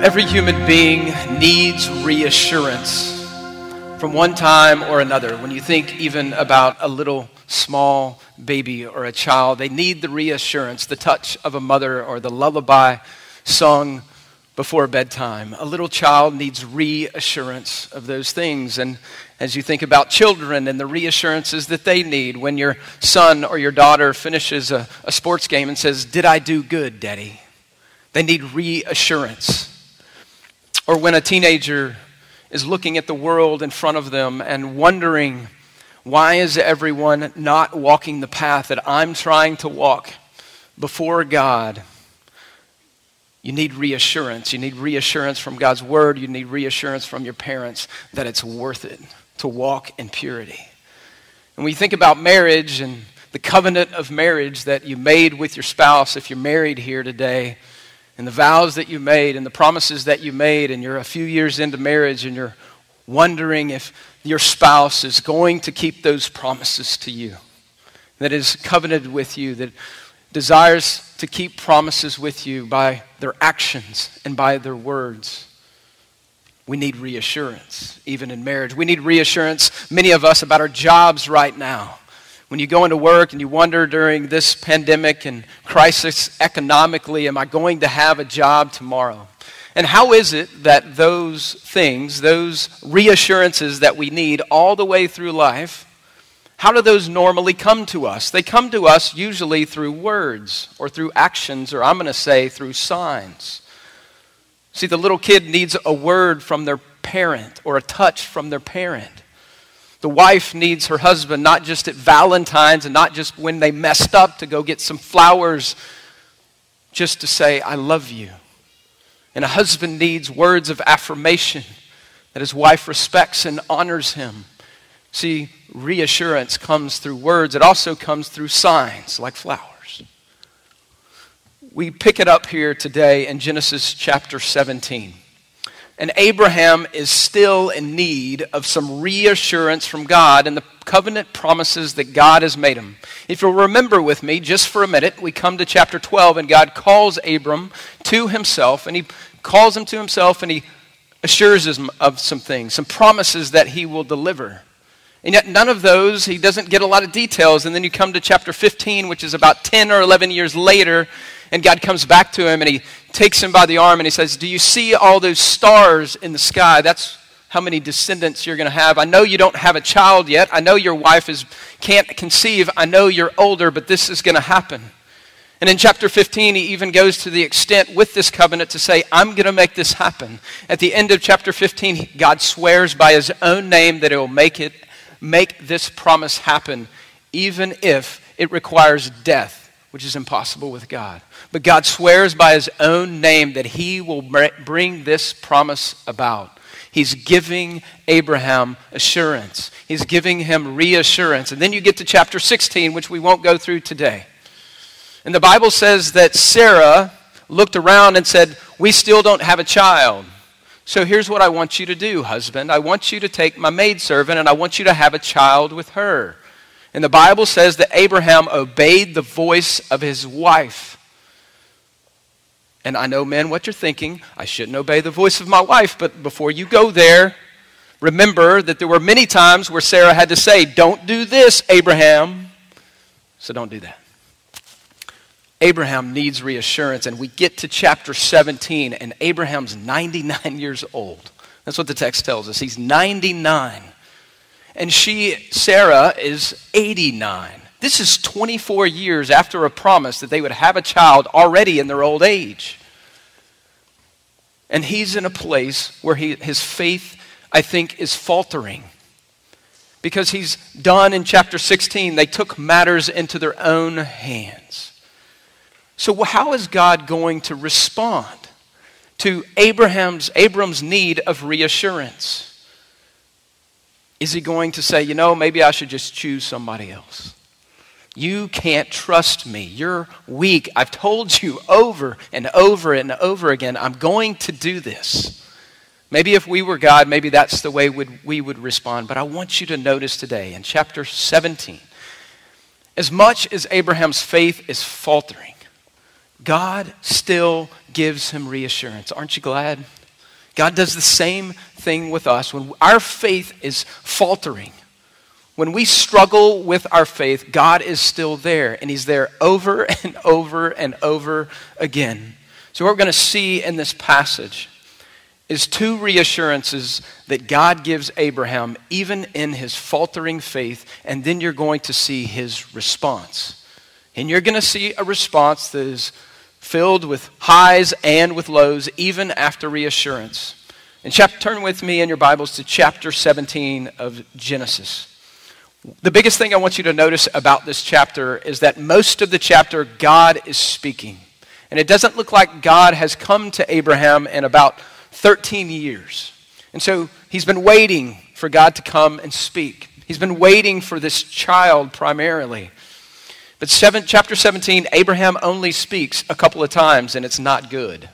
Every human being needs reassurance from one time or another. When you think even about a little small baby or a child, they need the reassurance, the touch of a mother or the lullaby sung before bedtime. A little child needs reassurance of those things. And as you think about children and the reassurances that they need when your son or your daughter finishes a, a sports game and says, Did I do good, Daddy? They need reassurance. Or when a teenager is looking at the world in front of them and wondering, why is everyone not walking the path that I'm trying to walk before God? You need reassurance. You need reassurance from God's word. You need reassurance from your parents that it's worth it to walk in purity. And when you think about marriage and the covenant of marriage that you made with your spouse, if you're married here today, and the vows that you made and the promises that you made, and you're a few years into marriage and you're wondering if your spouse is going to keep those promises to you, that is covenanted with you, that desires to keep promises with you by their actions and by their words. We need reassurance, even in marriage. We need reassurance, many of us, about our jobs right now when you go into work and you wonder during this pandemic and crisis economically, am I going to have a job tomorrow? And how is it that those things, those reassurances that we need all the way through life, how do those normally come to us? They come to us usually through words or through actions, or I'm going to say through signs. See, the little kid needs a word from their parent or a touch from their parent. The wife needs her husband not just at Valentine's and not just when they messed up to go get some flowers, just to say, I love you. And a husband needs words of affirmation that his wife respects and honors him. See, reassurance comes through words, it also comes through signs like flowers. We pick it up here today in Genesis chapter 17. And Abraham is still in need of some reassurance from God and the covenant promises that God has made him. If you'll remember with me, just for a minute, we come to chapter 12, and God calls Abram to himself, and he calls him to himself, and he assures him of some things, some promises that he will deliver. And yet, none of those, he doesn't get a lot of details. And then you come to chapter 15, which is about 10 or 11 years later, and God comes back to him and he takes him by the arm and he says, Do you see all those stars in the sky? That's how many descendants you're going to have. I know you don't have a child yet. I know your wife is, can't conceive. I know you're older, but this is going to happen. And in chapter 15, he even goes to the extent with this covenant to say, I'm going to make this happen. At the end of chapter 15, God swears by his own name that he will make it, make this promise happen, even if it requires death which is impossible with God. But God swears by his own name that he will bring this promise about. He's giving Abraham assurance, he's giving him reassurance. And then you get to chapter 16, which we won't go through today. And the Bible says that Sarah looked around and said, We still don't have a child. So here's what I want you to do, husband. I want you to take my maidservant and I want you to have a child with her. And the Bible says that Abraham obeyed the voice of his wife. And I know, men, what you're thinking. I shouldn't obey the voice of my wife. But before you go there, remember that there were many times where Sarah had to say, Don't do this, Abraham. So don't do that. Abraham needs reassurance. And we get to chapter 17, and Abraham's 99 years old. That's what the text tells us. He's 99 and she, Sarah, is 89. This is 24 years after a promise that they would have a child already in their old age. And he's in a place where he, his faith, I think, is faltering. Because he's done in chapter 16, they took matters into their own hands. So, how is God going to respond to Abraham's, Abram's need of reassurance? Is he going to say, you know, maybe I should just choose somebody else? You can't trust me. You're weak. I've told you over and over and over again, I'm going to do this. Maybe if we were God, maybe that's the way we would respond. But I want you to notice today in chapter 17, as much as Abraham's faith is faltering, God still gives him reassurance. Aren't you glad? God does the same thing with us. When our faith is faltering, when we struggle with our faith, God is still there, and He's there over and over and over again. So, what we're going to see in this passage is two reassurances that God gives Abraham, even in his faltering faith, and then you're going to see his response. And you're going to see a response that is filled with highs and with lows, even after reassurance. And turn with me in your Bibles to chapter 17 of Genesis. The biggest thing I want you to notice about this chapter is that most of the chapter, God is speaking. And it doesn't look like God has come to Abraham in about 13 years. And so he's been waiting for God to come and speak. He's been waiting for this child primarily. But seven, chapter 17, Abraham only speaks a couple of times, and it's not good.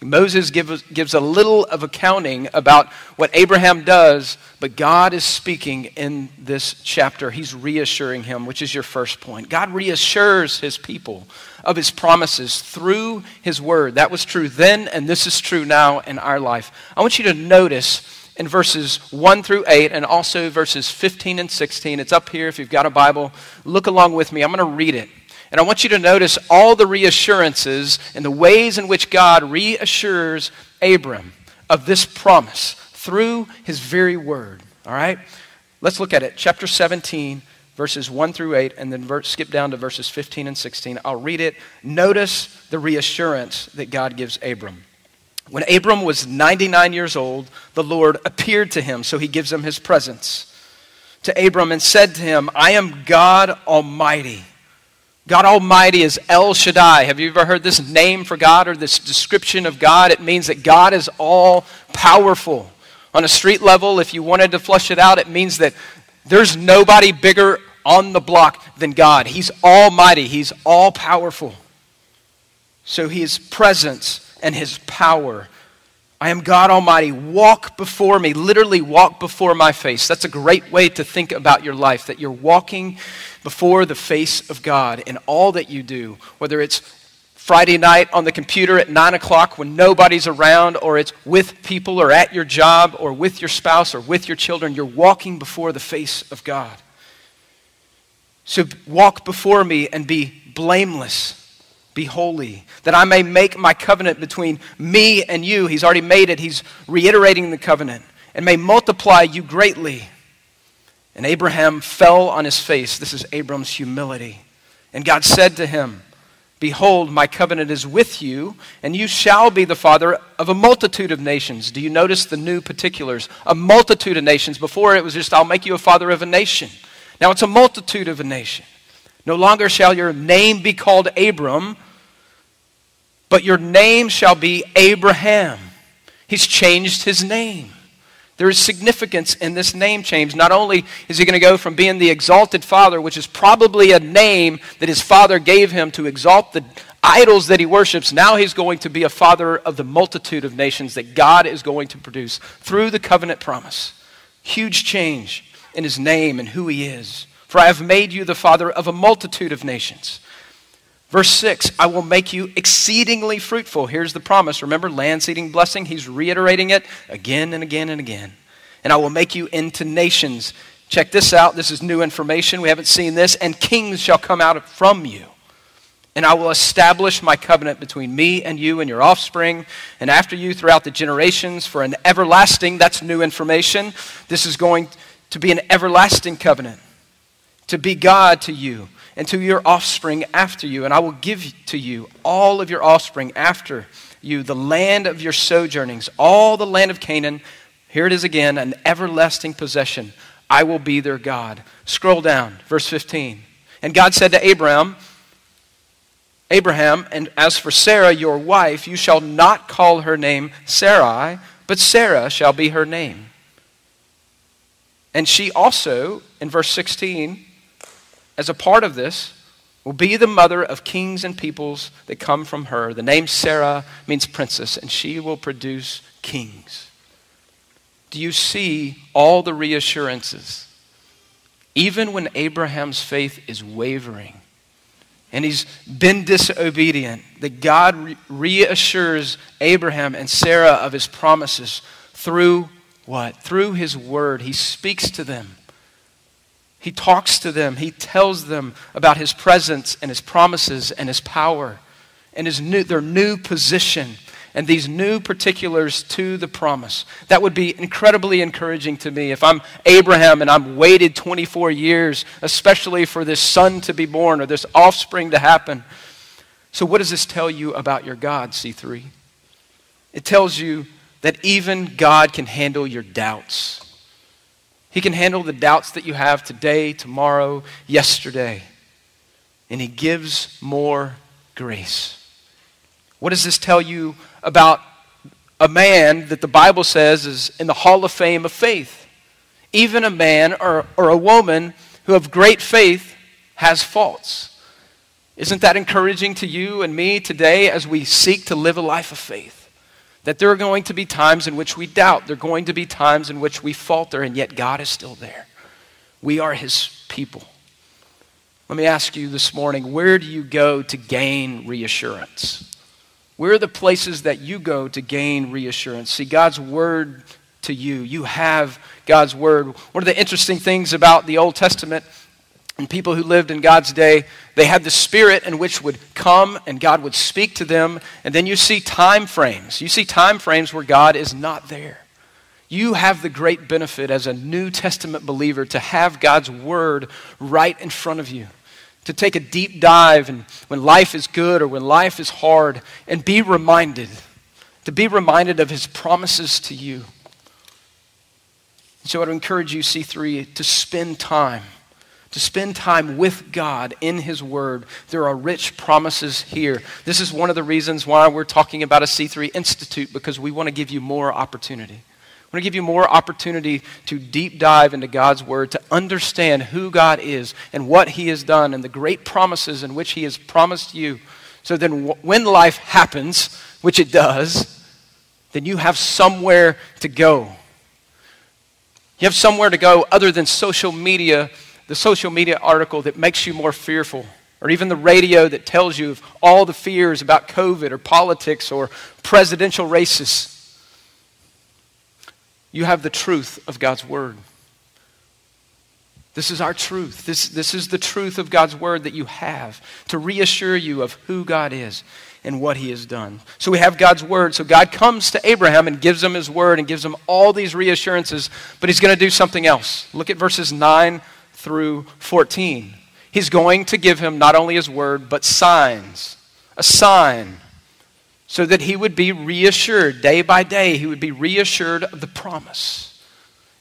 Moses gives, gives a little of accounting about what Abraham does, but God is speaking in this chapter. He's reassuring him, which is your first point. God reassures his people of his promises through his word. That was true then, and this is true now in our life. I want you to notice in verses 1 through 8 and also verses 15 and 16. It's up here if you've got a Bible. Look along with me. I'm going to read it. And I want you to notice all the reassurances and the ways in which God reassures Abram of this promise through his very word. All right? Let's look at it. Chapter 17, verses 1 through 8, and then verse, skip down to verses 15 and 16. I'll read it. Notice the reassurance that God gives Abram. When Abram was 99 years old, the Lord appeared to him, so he gives him his presence to Abram and said to him, I am God Almighty. God Almighty is El Shaddai. Have you ever heard this name for God or this description of God? It means that God is all powerful. On a street level, if you wanted to flush it out, it means that there's nobody bigger on the block than God. He's almighty, He's all powerful. So His presence and His power I am God Almighty. Walk before me. Literally, walk before my face. That's a great way to think about your life, that you're walking before the face of God in all that you do, whether it's Friday night on the computer at 9 o'clock when nobody's around, or it's with people, or at your job, or with your spouse, or with your children. You're walking before the face of God. So walk before me and be blameless be holy, that I may make my covenant between me and you. He's already made it, he's reiterating the covenant, and may multiply you greatly. And Abraham fell on his face. This is Abram's humility. And God said to him, Behold, my covenant is with you, and you shall be the father of a multitude of nations. Do you notice the new particulars? A multitude of nations. Before it was just, I'll make you a father of a nation. Now it's a multitude of a nation. No longer shall your name be called Abram, but your name shall be Abraham. He's changed his name. There is significance in this name change. Not only is he going to go from being the exalted father, which is probably a name that his father gave him to exalt the idols that he worships, now he's going to be a father of the multitude of nations that God is going to produce through the covenant promise. Huge change in his name and who he is. For I have made you the father of a multitude of nations. Verse 6 I will make you exceedingly fruitful. Here's the promise. Remember, land seeding blessing? He's reiterating it again and again and again. And I will make you into nations. Check this out. This is new information. We haven't seen this. And kings shall come out from you. And I will establish my covenant between me and you and your offspring and after you throughout the generations for an everlasting, that's new information. This is going to be an everlasting covenant to be God to you and to your offspring after you. And I will give to you all of your offspring after you, the land of your sojournings, all the land of Canaan. Here it is again, an everlasting possession. I will be their God. Scroll down, verse 15. And God said to Abraham, Abraham, and as for Sarah, your wife, you shall not call her name Sarai, but Sarah shall be her name. And she also, in verse 16, as a part of this, will be the mother of kings and peoples that come from her. The name Sarah means princess, and she will produce kings. Do you see all the reassurances? Even when Abraham's faith is wavering, and he's been disobedient, that God re- reassures Abraham and Sarah of his promises through what? Through his word. He speaks to them. He talks to them. He tells them about his presence and his promises and his power and his new, their new position and these new particulars to the promise. That would be incredibly encouraging to me if I'm Abraham and I'm waited 24 years, especially for this son to be born or this offspring to happen. So, what does this tell you about your God, C3? It tells you that even God can handle your doubts. He can handle the doubts that you have today, tomorrow, yesterday. And He gives more grace. What does this tell you about a man that the Bible says is in the hall of fame of faith? Even a man or, or a woman who have great faith has faults. Isn't that encouraging to you and me today as we seek to live a life of faith? That there are going to be times in which we doubt, there are going to be times in which we falter, and yet God is still there. We are His people. Let me ask you this morning where do you go to gain reassurance? Where are the places that you go to gain reassurance? See, God's word to you. You have God's word. One of the interesting things about the Old Testament and people who lived in God's day, they had the spirit in which would come and God would speak to them. And then you see time frames. You see time frames where God is not there. You have the great benefit as a New Testament believer to have God's word right in front of you to take a deep dive and when life is good or when life is hard and be reminded, to be reminded of his promises to you. So I'd encourage you, C3, to spend time, to spend time with God in his word. There are rich promises here. This is one of the reasons why we're talking about a C3 Institute because we want to give you more opportunity. I want to give you more opportunity to deep dive into God's Word, to understand who God is and what He has done and the great promises in which He has promised you. So then, when life happens, which it does, then you have somewhere to go. You have somewhere to go other than social media, the social media article that makes you more fearful, or even the radio that tells you of all the fears about COVID or politics or presidential races. You have the truth of God's Word. This is our truth. This, this is the truth of God's Word that you have to reassure you of who God is and what He has done. So we have God's Word. So God comes to Abraham and gives him His Word and gives him all these reassurances, but He's going to do something else. Look at verses 9 through 14. He's going to give him not only His Word, but signs. A sign so that he would be reassured day by day. He would be reassured of the promise.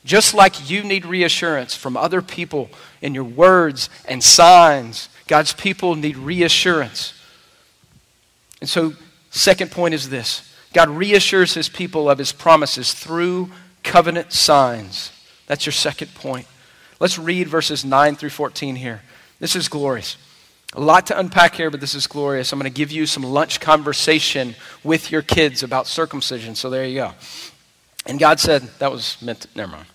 Just like you need reassurance from other people in your words and signs, God's people need reassurance. And so, second point is this God reassures his people of his promises through covenant signs. That's your second point. Let's read verses 9 through 14 here. This is glorious. A lot to unpack here, but this is glorious. I'm going to give you some lunch conversation with your kids about circumcision. So there you go. And God said, that was meant to, never mind.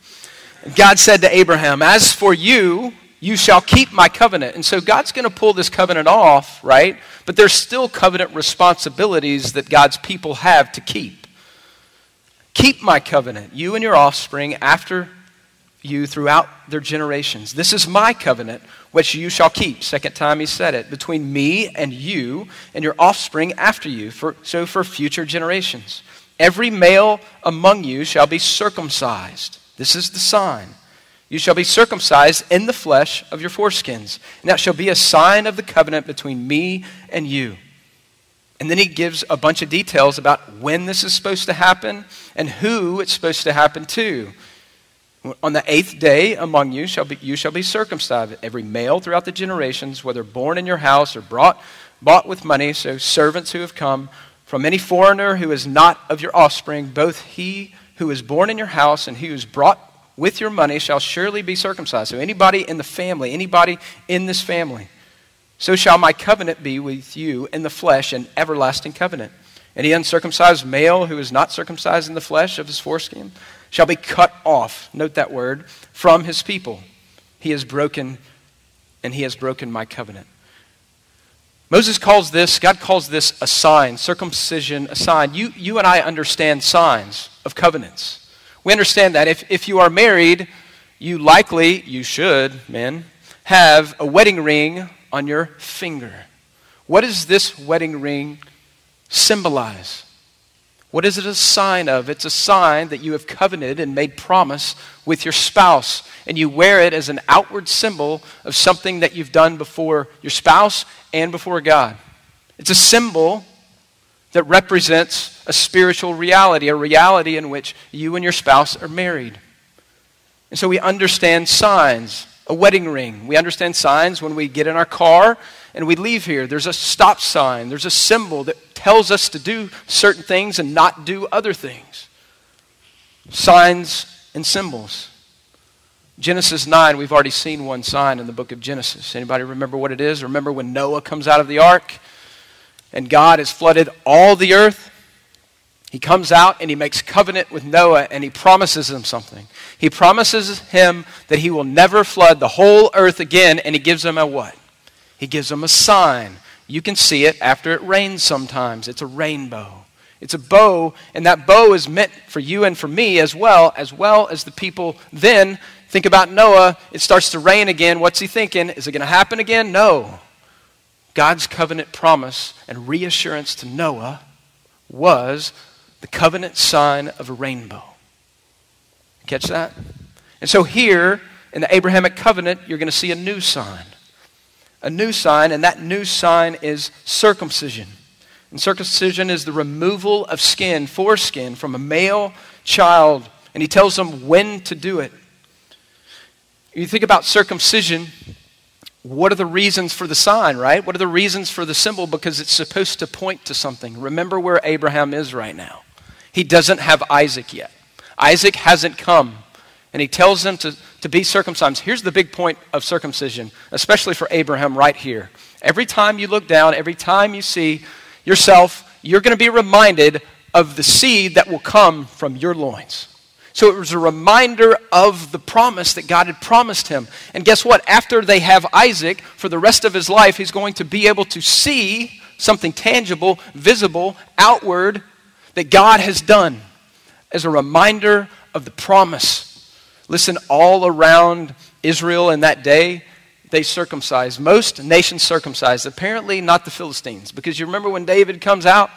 God said to Abraham, As for you, you shall keep my covenant. And so God's going to pull this covenant off, right? But there's still covenant responsibilities that God's people have to keep. Keep my covenant, you and your offspring, after you throughout their generations. This is my covenant, which you shall keep. Second time he said it, between me and you and your offspring after you, for, so for future generations. Every male among you shall be circumcised. This is the sign. You shall be circumcised in the flesh of your foreskins, and that shall be a sign of the covenant between me and you. And then he gives a bunch of details about when this is supposed to happen and who it's supposed to happen to. On the eighth day among you shall be, you shall be circumcised, every male throughout the generations, whether born in your house or brought, bought with money, so servants who have come from any foreigner who is not of your offspring, both he who is born in your house and he who is brought with your money shall surely be circumcised. So anybody in the family, anybody in this family, so shall my covenant be with you in the flesh, an everlasting covenant. Any uncircumcised male who is not circumcised in the flesh of his foreskin shall be cut off, note that word, from his people. He has broken, and he has broken my covenant. Moses calls this, God calls this a sign, circumcision, a sign. You, you and I understand signs of covenants. We understand that if, if you are married, you likely, you should, men, have a wedding ring on your finger. What is this wedding ring symbolize? What is it a sign of? It's a sign that you have covenanted and made promise with your spouse, and you wear it as an outward symbol of something that you've done before your spouse and before God. It's a symbol that represents a spiritual reality, a reality in which you and your spouse are married. And so we understand signs, a wedding ring. We understand signs when we get in our car and we leave here. There's a stop sign, there's a symbol that tells us to do certain things and not do other things. Signs and symbols. Genesis 9, we've already seen one sign in the book of Genesis. Anybody remember what it is? Remember when Noah comes out of the ark and God has flooded all the earth? He comes out and he makes covenant with Noah and he promises him something. He promises him that he will never flood the whole earth again and he gives him a what? He gives them a sign. You can see it after it rains sometimes. It's a rainbow. It's a bow, and that bow is meant for you and for me as well, as well as the people then. Think about Noah. It starts to rain again. What's he thinking? Is it going to happen again? No. God's covenant promise and reassurance to Noah was the covenant sign of a rainbow. Catch that? And so here in the Abrahamic covenant, you're going to see a new sign. A new sign, and that new sign is circumcision. And circumcision is the removal of skin, foreskin, from a male child. And he tells them when to do it. You think about circumcision, what are the reasons for the sign, right? What are the reasons for the symbol? Because it's supposed to point to something. Remember where Abraham is right now. He doesn't have Isaac yet. Isaac hasn't come. And he tells them to, to be circumcised. Here's the big point of circumcision, especially for Abraham right here. Every time you look down, every time you see yourself, you're going to be reminded of the seed that will come from your loins. So it was a reminder of the promise that God had promised him. And guess what? After they have Isaac, for the rest of his life, he's going to be able to see something tangible, visible, outward that God has done as a reminder of the promise. Listen, all around Israel in that day, they circumcised. Most nations circumcised. Apparently, not the Philistines. Because you remember when David comes out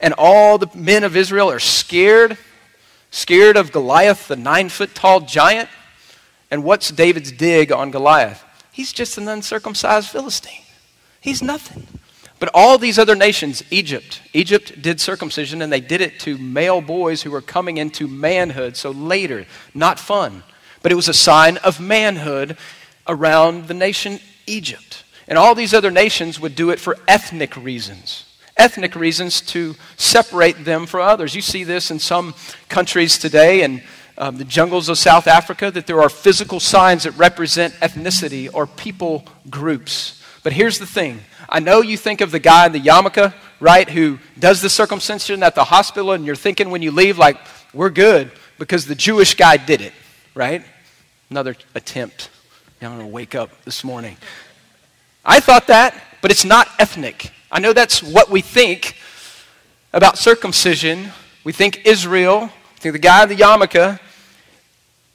and all the men of Israel are scared, scared of Goliath, the nine foot tall giant? And what's David's dig on Goliath? He's just an uncircumcised Philistine. He's nothing. But all these other nations, Egypt, Egypt did circumcision and they did it to male boys who were coming into manhood. So later, not fun. But it was a sign of manhood around the nation Egypt. And all these other nations would do it for ethnic reasons. Ethnic reasons to separate them from others. You see this in some countries today and um, the jungles of South Africa that there are physical signs that represent ethnicity or people groups. But here's the thing I know you think of the guy in the yarmulke, right, who does the circumcision at the hospital, and you're thinking when you leave, like, we're good because the Jewish guy did it, right? Another attempt. I'm going to wake up this morning. I thought that, but it's not ethnic. I know that's what we think about circumcision. We think Israel, we think the guy in the yarmulke,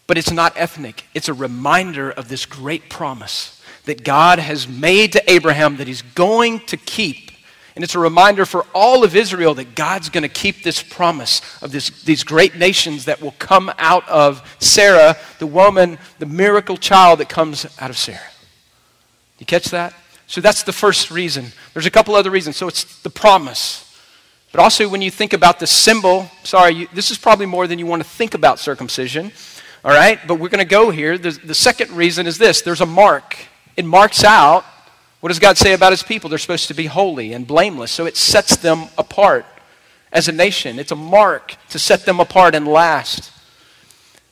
but it's not ethnic. It's a reminder of this great promise that God has made to Abraham that he's going to keep. And it's a reminder for all of Israel that God's going to keep this promise of this, these great nations that will come out of Sarah, the woman, the miracle child that comes out of Sarah. You catch that? So that's the first reason. There's a couple other reasons. So it's the promise. But also, when you think about the symbol, sorry, you, this is probably more than you want to think about circumcision. All right? But we're going to go here. The, the second reason is this there's a mark it marks out what does God say about his people? They're supposed to be holy and blameless. So it sets them apart as a nation. It's a mark to set them apart and last.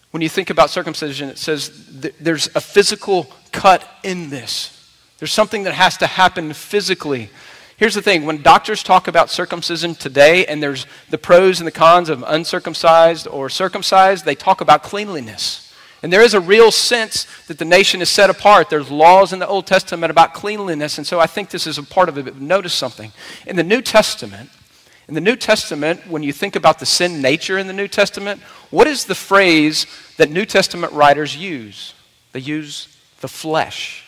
When you think about circumcision, it says th- there's a physical cut in this. There's something that has to happen physically. Here's the thing when doctors talk about circumcision today, and there's the pros and the cons of uncircumcised or circumcised, they talk about cleanliness. And there is a real sense that the nation is set apart. There's laws in the Old Testament about cleanliness, and so I think this is a part of it. But notice something. In the New Testament, in the New Testament, when you think about the sin nature in the New Testament, what is the phrase that New Testament writers use? They use the flesh.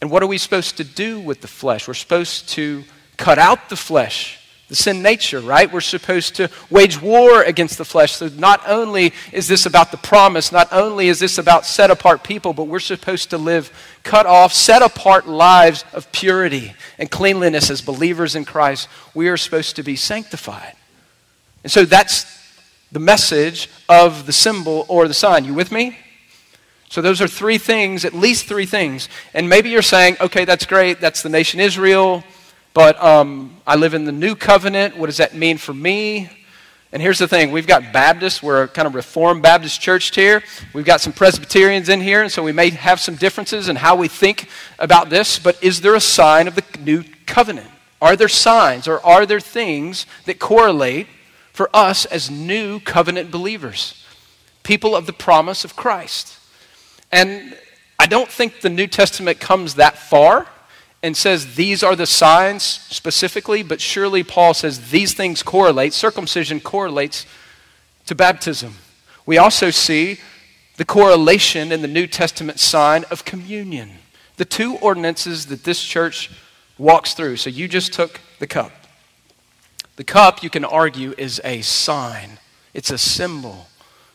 And what are we supposed to do with the flesh? We're supposed to cut out the flesh the sin nature, right? We're supposed to wage war against the flesh. So not only is this about the promise, not only is this about set apart people, but we're supposed to live cut off, set apart lives of purity and cleanliness as believers in Christ. We are supposed to be sanctified. And so that's the message of the symbol or the sign. You with me? So those are three things, at least three things. And maybe you're saying, okay, that's great. That's the nation Israel. But um, I live in the new covenant. What does that mean for me? And here's the thing we've got Baptists, we're a kind of Reformed Baptist church here. We've got some Presbyterians in here, and so we may have some differences in how we think about this. But is there a sign of the new covenant? Are there signs or are there things that correlate for us as new covenant believers, people of the promise of Christ? And I don't think the New Testament comes that far and says these are the signs specifically, but surely Paul says these things correlate. Circumcision correlates to baptism. We also see the correlation in the New Testament sign of communion. The two ordinances that this church walks through. So you just took the cup. The cup, you can argue, is a sign, it's a symbol.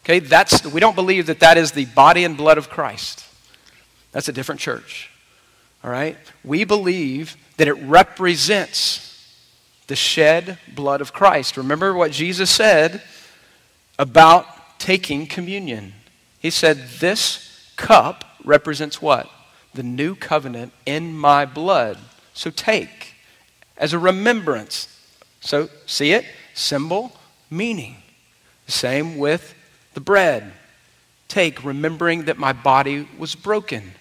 Okay, that's, we don't believe that that is the body and blood of Christ. That's a different church. All right? We believe that it represents the shed blood of Christ. Remember what Jesus said about taking communion. He said, This cup represents what? The new covenant in my blood. So take as a remembrance. So, see it? Symbol, meaning. Same with the bread. Take, remembering that my body was broken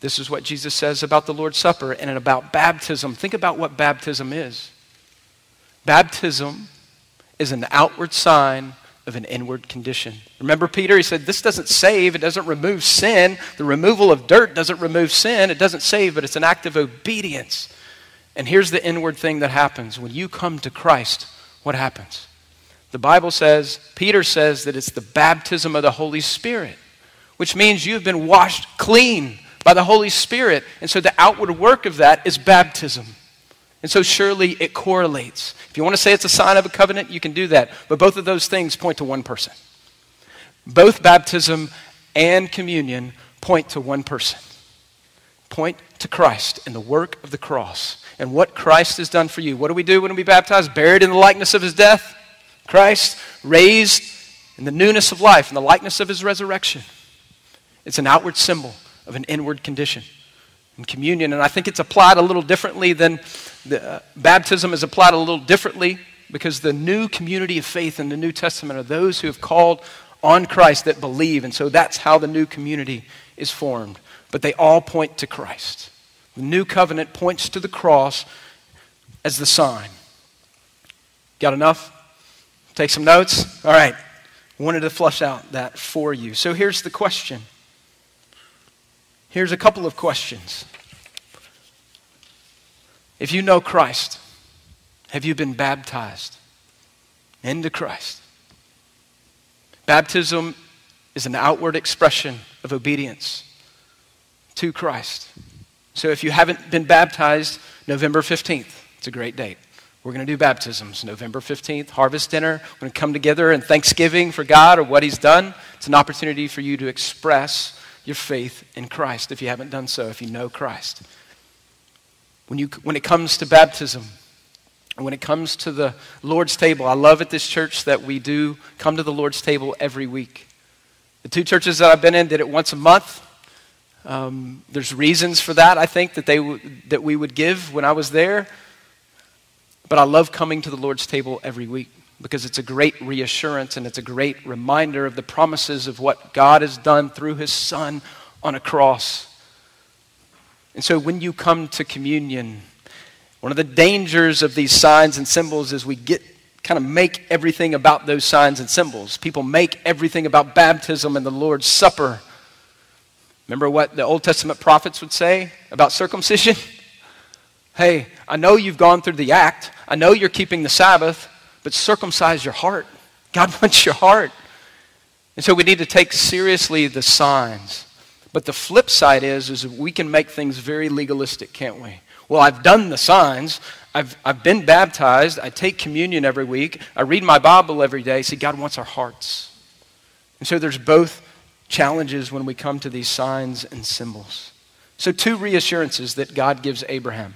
this is what Jesus says about the Lord's Supper and about baptism. Think about what baptism is. Baptism is an outward sign of an inward condition. Remember Peter? He said, This doesn't save, it doesn't remove sin. The removal of dirt doesn't remove sin, it doesn't save, but it's an act of obedience. And here's the inward thing that happens when you come to Christ, what happens? The Bible says, Peter says that it's the baptism of the Holy Spirit, which means you've been washed clean by the Holy Spirit. And so the outward work of that is baptism. And so surely it correlates. If you want to say it's a sign of a covenant, you can do that. But both of those things point to one person. Both baptism and communion point to one person. Point to Christ and the work of the cross and what Christ has done for you. What do we do when we baptize? Buried in the likeness of his death. Christ raised in the newness of life, in the likeness of his resurrection. It's an outward symbol of an inward condition. And communion, and I think it's applied a little differently than the, uh, baptism is applied a little differently because the new community of faith in the New Testament are those who have called on Christ that believe. And so that's how the new community is formed. But they all point to Christ. The new covenant points to the cross as the sign. Got enough? Take some notes? All right. Wanted to flush out that for you. So here's the question Here's a couple of questions. If you know Christ, have you been baptized into Christ? Baptism is an outward expression of obedience to Christ. So if you haven't been baptized, November 15th, it's a great date. We're going to do baptisms November 15th, harvest dinner. We're going to come together and thanksgiving for God or what He's done. It's an opportunity for you to express your faith in Christ if you haven't done so, if you know Christ. When, you, when it comes to baptism, when it comes to the Lord's table, I love at this church that we do come to the Lord's table every week. The two churches that I've been in did it once a month. Um, there's reasons for that, I think, that, they w- that we would give when I was there. But I love coming to the Lord's table every week because it's a great reassurance and it's a great reminder of the promises of what God has done through his Son on a cross. And so when you come to communion, one of the dangers of these signs and symbols is we get kind of make everything about those signs and symbols. People make everything about baptism and the Lord's Supper. Remember what the Old Testament prophets would say about circumcision? Hey, I know you've gone through the act. I know you're keeping the Sabbath, but circumcise your heart. God wants your heart. And so we need to take seriously the signs. But the flip side is, is we can make things very legalistic, can't we? Well, I've done the signs. I've, I've been baptized. I take communion every week. I read my Bible every day. See, God wants our hearts. And so there's both challenges when we come to these signs and symbols. So, two reassurances that God gives Abraham.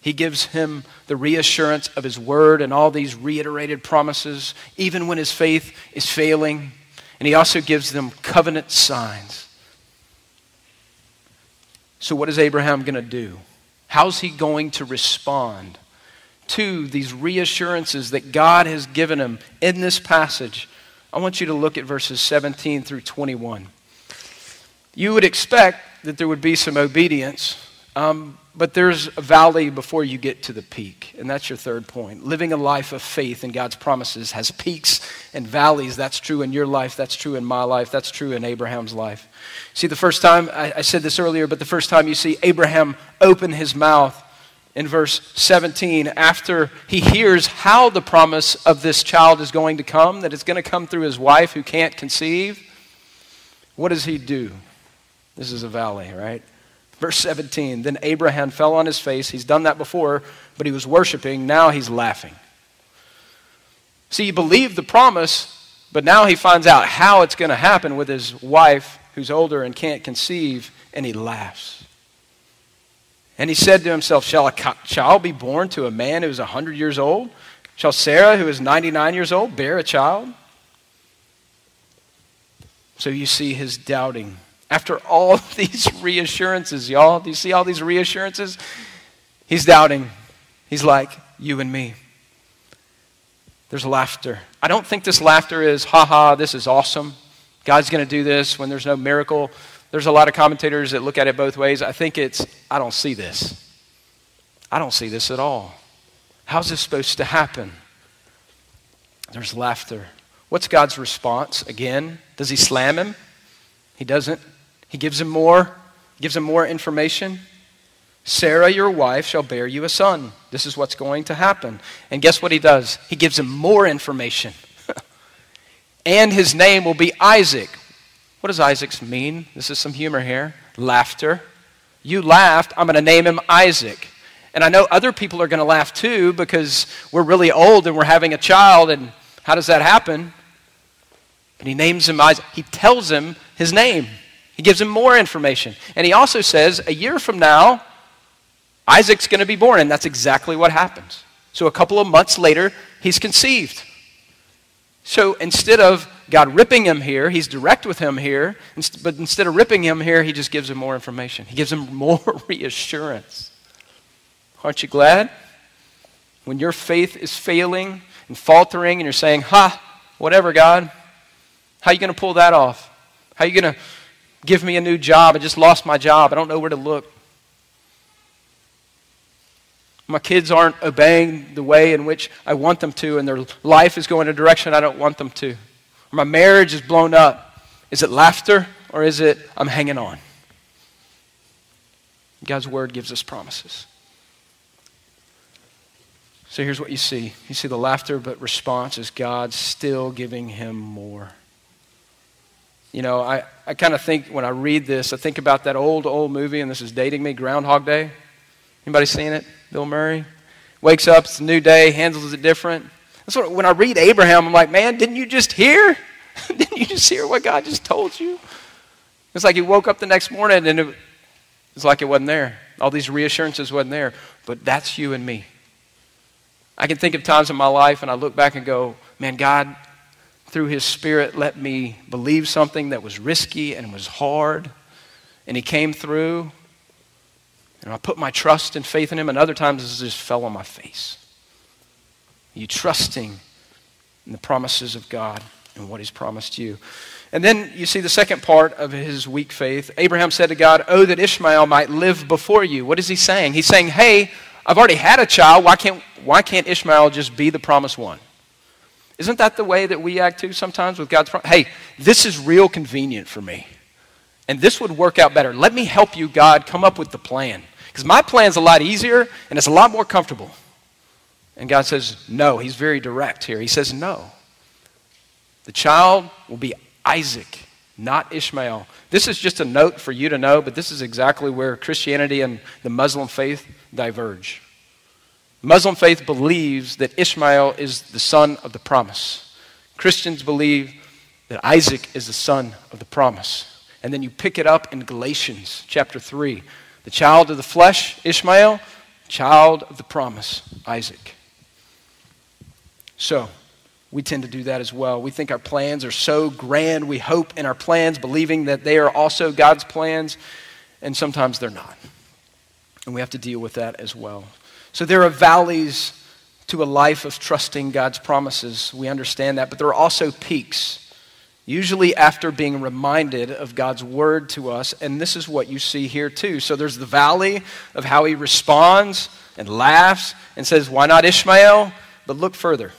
He gives him the reassurance of his word and all these reiterated promises, even when his faith is failing. And he also gives them covenant signs. So, what is Abraham going to do? How's he going to respond to these reassurances that God has given him in this passage? I want you to look at verses 17 through 21. You would expect that there would be some obedience, um, but there's a valley before you get to the peak. And that's your third point. Living a life of faith in God's promises has peaks and valleys. That's true in your life. That's true in my life. That's true in Abraham's life. See, the first time, I, I said this earlier, but the first time you see Abraham open his mouth in verse 17, after he hears how the promise of this child is going to come, that it's going to come through his wife who can't conceive, what does he do? This is a valley, right? Verse 17 Then Abraham fell on his face. He's done that before, but he was worshiping. Now he's laughing. See, he believed the promise, but now he finds out how it's going to happen with his wife who's older and can't conceive, and he laughs. And he said to himself, Shall a child be born to a man who is 100 years old? Shall Sarah, who is 99 years old, bear a child? So you see his doubting after all these reassurances, y'all, do you see all these reassurances? He's doubting. He's like, you and me. There's laughter. I don't think this laughter is, ha ha, this is awesome. God's going to do this when there's no miracle. There's a lot of commentators that look at it both ways. I think it's, I don't see this. I don't see this at all. How's this supposed to happen? There's laughter. What's God's response? Again, does he slam him? He doesn't. He gives him more, gives him more information. Sarah, your wife, shall bear you a son. This is what's going to happen. And guess what he does? He gives him more information. and his name will be Isaac. What does Isaac's mean? This is some humor here. Laughter. You laughed, I'm going to name him Isaac. And I know other people are going to laugh too because we're really old and we're having a child. And how does that happen? And he names him Isaac. He tells him his name. He gives him more information. And he also says, a year from now, Isaac's going to be born. And that's exactly what happens. So a couple of months later, he's conceived. So instead of God ripping him here, he's direct with him here. But instead of ripping him here, he just gives him more information. He gives him more reassurance. Aren't you glad? When your faith is failing and faltering and you're saying, ha, whatever, God, how are you going to pull that off? How are you going to Give me a new job. I just lost my job. I don't know where to look. My kids aren't obeying the way in which I want them to, and their life is going a direction I don't want them to. My marriage is blown up. Is it laughter or is it I'm hanging on? God's word gives us promises. So here's what you see you see the laughter, but response is God still giving him more. You know, I, I kind of think when I read this, I think about that old, old movie, and this is dating me, Groundhog Day. Anybody seen it? Bill Murray? Wakes up, it's a new day, handles it different. That's what, when I read Abraham, I'm like, man, didn't you just hear? didn't you just hear what God just told you? It's like he woke up the next morning and it, it's like it wasn't there. All these reassurances wasn't there. But that's you and me. I can think of times in my life and I look back and go, man, God, through His Spirit, let me believe something that was risky and was hard. And He came through. And I put my trust and faith in Him, and other times it just fell on my face. Are you trusting in the promises of God and what He's promised you? And then you see the second part of his weak faith. Abraham said to God, Oh, that Ishmael might live before you. What is he saying? He's saying, Hey, I've already had a child. Why can't, why can't Ishmael just be the promised one? Isn't that the way that we act too sometimes with God's promise? Hey, this is real convenient for me. And this would work out better. Let me help you, God, come up with the plan. Because my plan's a lot easier and it's a lot more comfortable. And God says, no. He's very direct here. He says, no. The child will be Isaac, not Ishmael. This is just a note for you to know, but this is exactly where Christianity and the Muslim faith diverge. Muslim faith believes that Ishmael is the son of the promise. Christians believe that Isaac is the son of the promise. And then you pick it up in Galatians chapter 3. The child of the flesh, Ishmael, child of the promise, Isaac. So, we tend to do that as well. We think our plans are so grand. We hope in our plans, believing that they are also God's plans, and sometimes they're not. And we have to deal with that as well. So there are valleys to a life of trusting God's promises. We understand that. But there are also peaks, usually after being reminded of God's word to us. And this is what you see here, too. So there's the valley of how he responds and laughs and says, Why not Ishmael? But look further.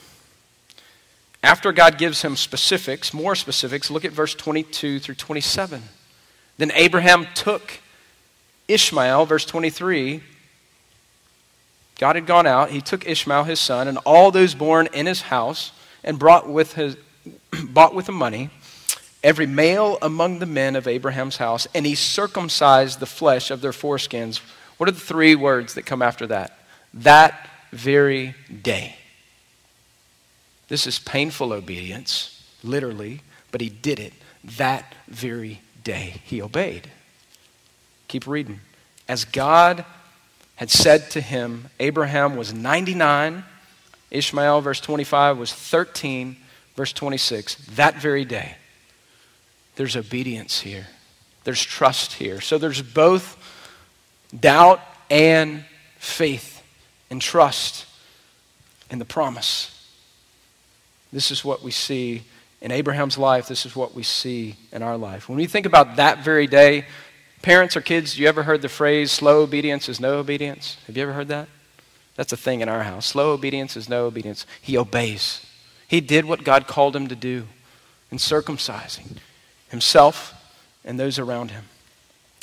After God gives him specifics, more specifics, look at verse 22 through 27. Then Abraham took Ishmael, verse 23, God had gone out, he took Ishmael, his son, and all those born in his house, and brought with his, bought with the money every male among the men of Abraham's house, and he circumcised the flesh of their foreskins. What are the three words that come after that? That very day. This is painful obedience, literally, but he did it that very day. He obeyed. Keep reading. As God had said to him, Abraham was 99, Ishmael, verse 25, was 13, verse 26, that very day. There's obedience here, there's trust here. So there's both doubt and faith and trust in the promise. This is what we see in Abraham's life. This is what we see in our life. When we think about that very day, Parents or kids, you ever heard the phrase, slow obedience is no obedience? Have you ever heard that? That's a thing in our house. Slow obedience is no obedience. He obeys. He did what God called him to do in circumcising himself and those around him.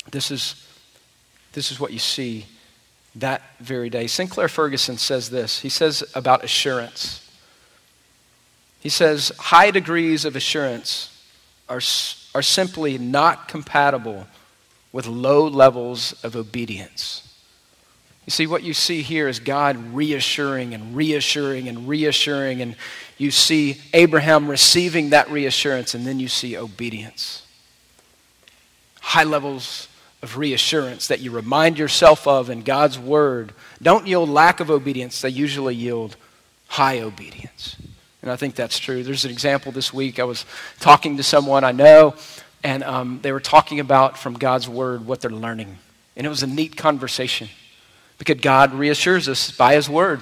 This is, this is what you see that very day. Sinclair Ferguson says this. He says about assurance. He says, high degrees of assurance are, are simply not compatible with low levels of obedience. You see, what you see here is God reassuring and reassuring and reassuring, and you see Abraham receiving that reassurance, and then you see obedience. High levels of reassurance that you remind yourself of in God's word don't yield lack of obedience, they usually yield high obedience. And I think that's true. There's an example this week. I was talking to someone I know and um, they were talking about from God's word what they're learning. And it was a neat conversation because God reassures us by his word.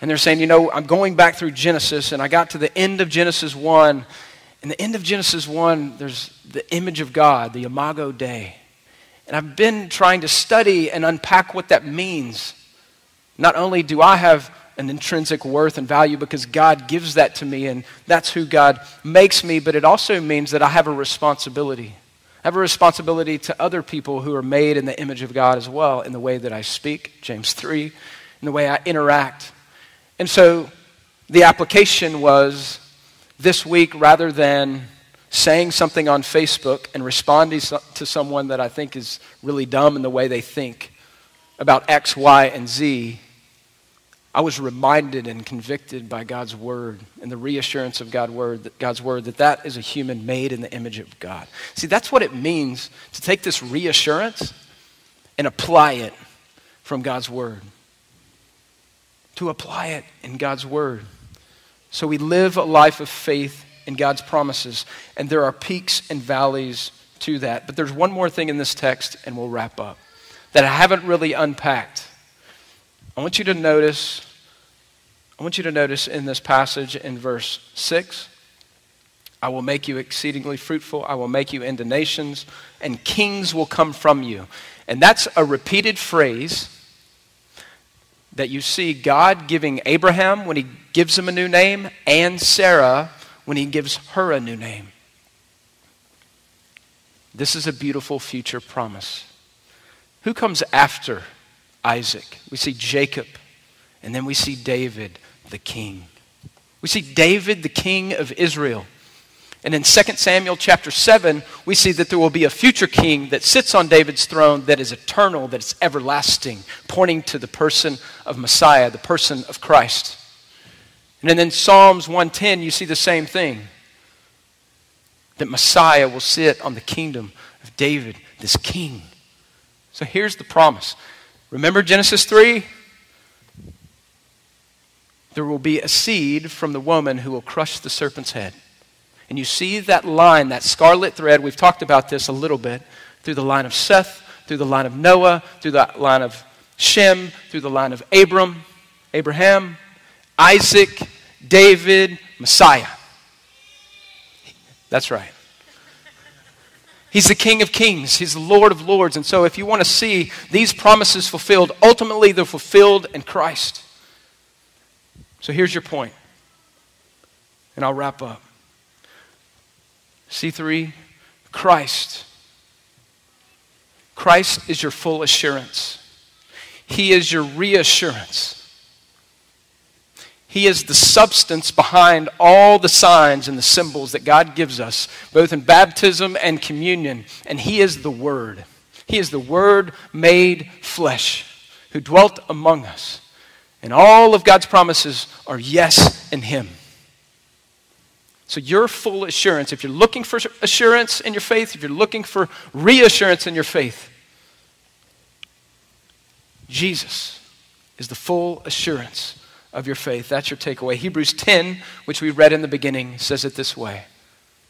And they're saying, you know, I'm going back through Genesis and I got to the end of Genesis 1. And the end of Genesis 1, there's the image of God, the Imago Dei. And I've been trying to study and unpack what that means. Not only do I have an intrinsic worth and value because God gives that to me and that's who God makes me, but it also means that I have a responsibility. I have a responsibility to other people who are made in the image of God as well in the way that I speak, James 3, in the way I interact. And so the application was this week rather than saying something on Facebook and responding to someone that I think is really dumb in the way they think about X, Y, and Z, I was reminded and convicted by God's word and the reassurance of God's word, that God's word that that is a human made in the image of God. See, that's what it means to take this reassurance and apply it from God's word. To apply it in God's word. So we live a life of faith in God's promises, and there are peaks and valleys to that. But there's one more thing in this text, and we'll wrap up, that I haven't really unpacked I want you to notice, I want you to notice in this passage in verse 6, I will make you exceedingly fruitful. I will make you into nations, and kings will come from you. And that's a repeated phrase that you see God giving Abraham when he gives him a new name and Sarah when he gives her a new name. This is a beautiful future promise. Who comes after Isaac? We see Jacob, and then we see David, the king. We see David, the king of Israel. And in 2 Samuel chapter 7, we see that there will be a future king that sits on David's throne that is eternal, that is everlasting, pointing to the person of Messiah, the person of Christ. And then in Psalms 110, you see the same thing that Messiah will sit on the kingdom of David, this king. So here's the promise. Remember Genesis 3? There will be a seed from the woman who will crush the serpent's head. And you see that line, that scarlet thread, we've talked about this a little bit, through the line of Seth, through the line of Noah, through the line of Shem, through the line of Abram, Abraham, Isaac, David, Messiah. That's right. He's the King of Kings. He's the Lord of Lords. And so, if you want to see these promises fulfilled, ultimately they're fulfilled in Christ. So, here's your point. And I'll wrap up. C3, Christ. Christ is your full assurance. He is your reassurance. He is the substance behind all the signs and the symbols that God gives us, both in baptism and communion. And He is the Word. He is the Word made flesh who dwelt among us. And all of God's promises are yes in Him. So, your full assurance, if you're looking for assurance in your faith, if you're looking for reassurance in your faith, Jesus is the full assurance of your faith. That's your takeaway. Hebrews 10, which we read in the beginning, says it this way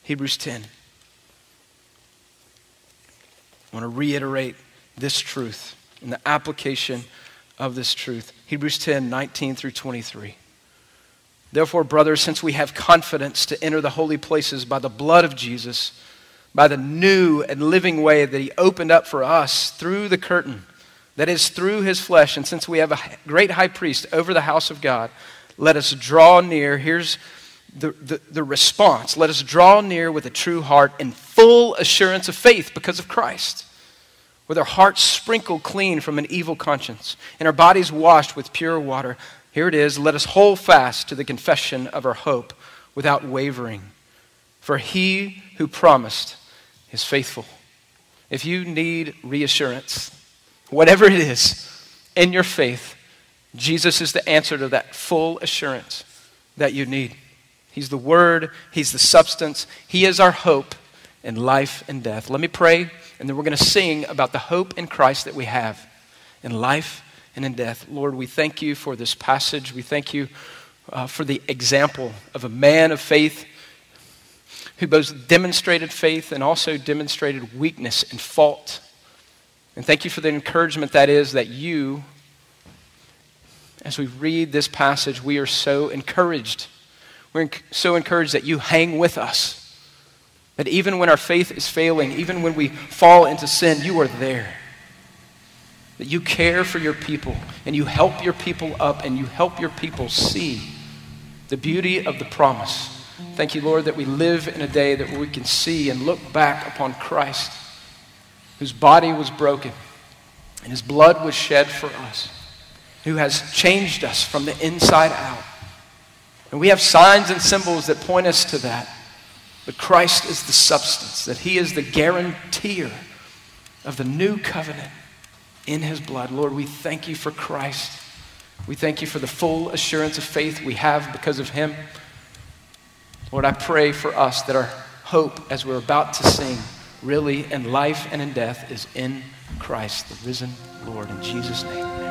Hebrews 10. I want to reiterate this truth and the application of this truth. Hebrews 10, 19 through 23. Therefore, brothers, since we have confidence to enter the holy places by the blood of Jesus, by the new and living way that he opened up for us through the curtain, that is, through his flesh, and since we have a great high priest over the house of God, let us draw near. Here's the, the, the response let us draw near with a true heart and full assurance of faith because of Christ with our hearts sprinkled clean from an evil conscience and our bodies washed with pure water. Here it is let us hold fast to the confession of our hope without wavering. For he who promised is faithful. If you need reassurance, whatever it is in your faith, Jesus is the answer to that full assurance that you need. He's the Word, He's the substance, He is our hope in life and death. Let me pray, and then we're going to sing about the hope in Christ that we have in life and in death. Lord, we thank you for this passage. We thank you uh, for the example of a man of faith who both demonstrated faith and also demonstrated weakness and fault. And thank you for the encouragement that is that you, as we read this passage, we are so encouraged. We're so encouraged that you hang with us. That even when our faith is failing, even when we fall into sin, you are there that you care for your people and you help your people up and you help your people see the beauty of the promise. Thank you, Lord, that we live in a day that we can see and look back upon Christ, whose body was broken and his blood was shed for us, who has changed us from the inside out. And we have signs and symbols that point us to that. But Christ is the substance, that he is the guarantor of the new covenant in his blood. Lord, we thank you for Christ. We thank you for the full assurance of faith we have because of him. Lord, I pray for us that our hope, as we're about to sing, really in life and in death, is in Christ, the risen Lord. In Jesus' name.